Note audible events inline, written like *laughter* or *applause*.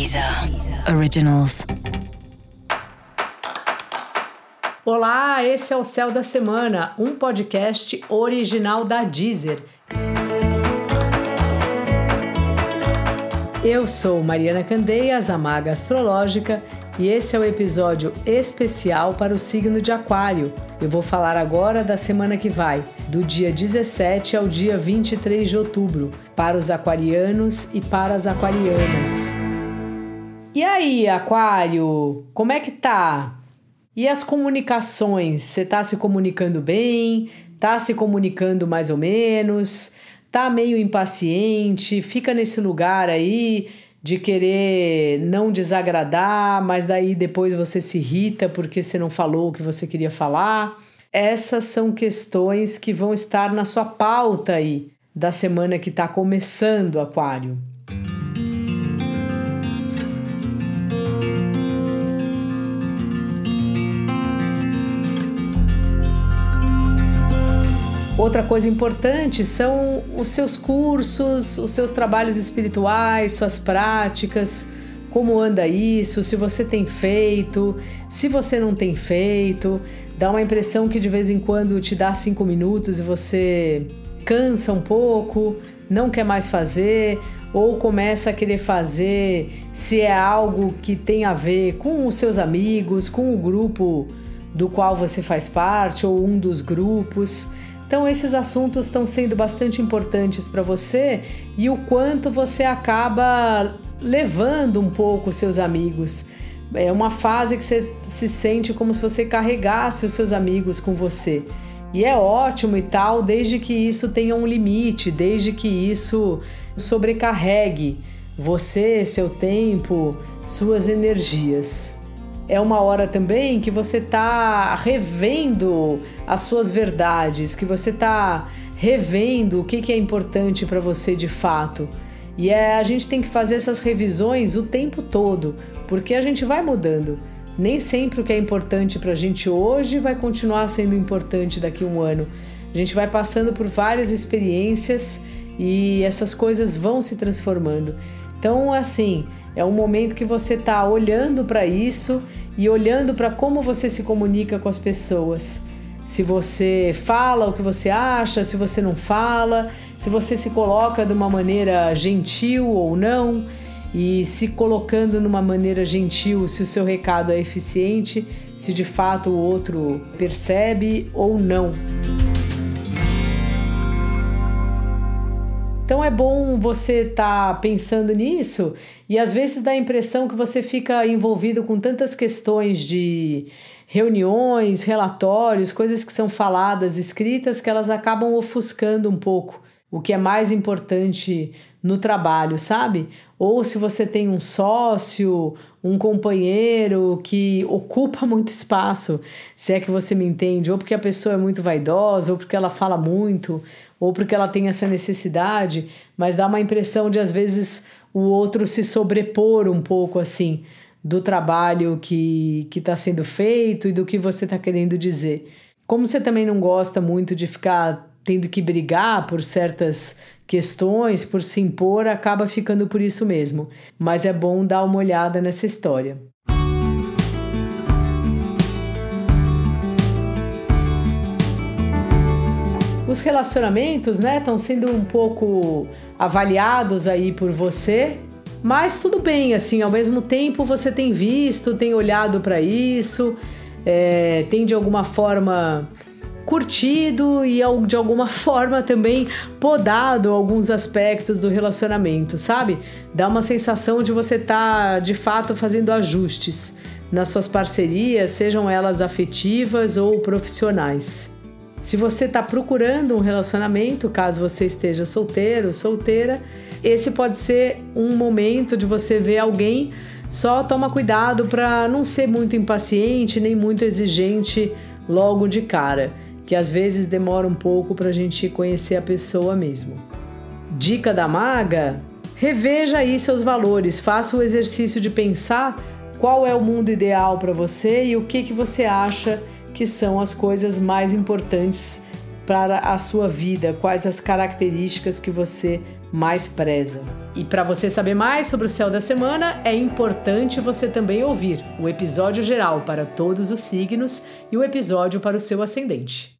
Deezer Originals. Olá, esse é o Céu da Semana, um podcast original da Deezer. Eu sou Mariana Candeias, a maga astrológica, e esse é o episódio especial para o signo de Aquário. Eu vou falar agora da semana que vai, do dia 17 ao dia 23 de outubro, para os aquarianos e para as aquarianas. E aí, Aquário, como é que tá? E as comunicações? Você tá se comunicando bem? Tá se comunicando mais ou menos? Tá meio impaciente? Fica nesse lugar aí de querer não desagradar, mas daí depois você se irrita porque você não falou o que você queria falar. Essas são questões que vão estar na sua pauta aí da semana que está começando, Aquário. Outra coisa importante são os seus cursos, os seus trabalhos espirituais, suas práticas, como anda isso, se você tem feito, se você não tem feito. Dá uma impressão que de vez em quando te dá cinco minutos e você cansa um pouco, não quer mais fazer, ou começa a querer fazer se é algo que tem a ver com os seus amigos, com o grupo do qual você faz parte, ou um dos grupos. Então, esses assuntos estão sendo bastante importantes para você e o quanto você acaba levando um pouco os seus amigos. É uma fase que você se sente como se você carregasse os seus amigos com você. E é ótimo e tal, desde que isso tenha um limite, desde que isso sobrecarregue você, seu tempo, suas energias é uma hora também que você está revendo as suas verdades, que você está revendo o que, que é importante para você de fato. E é, a gente tem que fazer essas revisões o tempo todo, porque a gente vai mudando. Nem sempre o que é importante para a gente hoje vai continuar sendo importante daqui a um ano. A gente vai passando por várias experiências e essas coisas vão se transformando. Então, assim, é um momento que você está olhando para isso e olhando para como você se comunica com as pessoas. Se você fala o que você acha, se você não fala, se você se coloca de uma maneira gentil ou não, e se colocando numa maneira gentil, se o seu recado é eficiente, se de fato o outro percebe ou não. Então é bom você estar tá pensando nisso e às vezes dá a impressão que você fica envolvido com tantas questões de reuniões, relatórios, coisas que são faladas, escritas, que elas acabam ofuscando um pouco o que é mais importante no trabalho, sabe? Ou se você tem um sócio, um companheiro que ocupa *laughs* muito espaço, se é que você me entende, ou porque a pessoa é muito vaidosa, ou porque ela fala muito, ou porque ela tem essa necessidade, mas dá uma impressão de às vezes o outro se sobrepor um pouco assim do trabalho que está sendo feito e do que você está querendo dizer. Como você também não gosta muito de ficar tendo que brigar por certas questões, por se impor, acaba ficando por isso mesmo. Mas é bom dar uma olhada nessa história. Os relacionamentos, né, estão sendo um pouco avaliados aí por você, mas tudo bem, assim, ao mesmo tempo você tem visto, tem olhado para isso, é, tem de alguma forma curtido e de alguma forma também podado alguns aspectos do relacionamento, sabe? Dá uma sensação de você estar tá, de fato fazendo ajustes nas suas parcerias, sejam elas afetivas ou profissionais. Se você está procurando um relacionamento, caso você esteja solteiro, solteira, esse pode ser um momento de você ver alguém. Só toma cuidado para não ser muito impaciente nem muito exigente logo de cara, que às vezes demora um pouco para a gente conhecer a pessoa mesmo. Dica da maga: reveja aí seus valores, faça o exercício de pensar qual é o mundo ideal para você e o que, que você acha que são as coisas mais importantes para a sua vida, quais as características que você mais preza. E para você saber mais sobre o céu da semana, é importante você também ouvir o episódio geral para todos os signos e o episódio para o seu ascendente.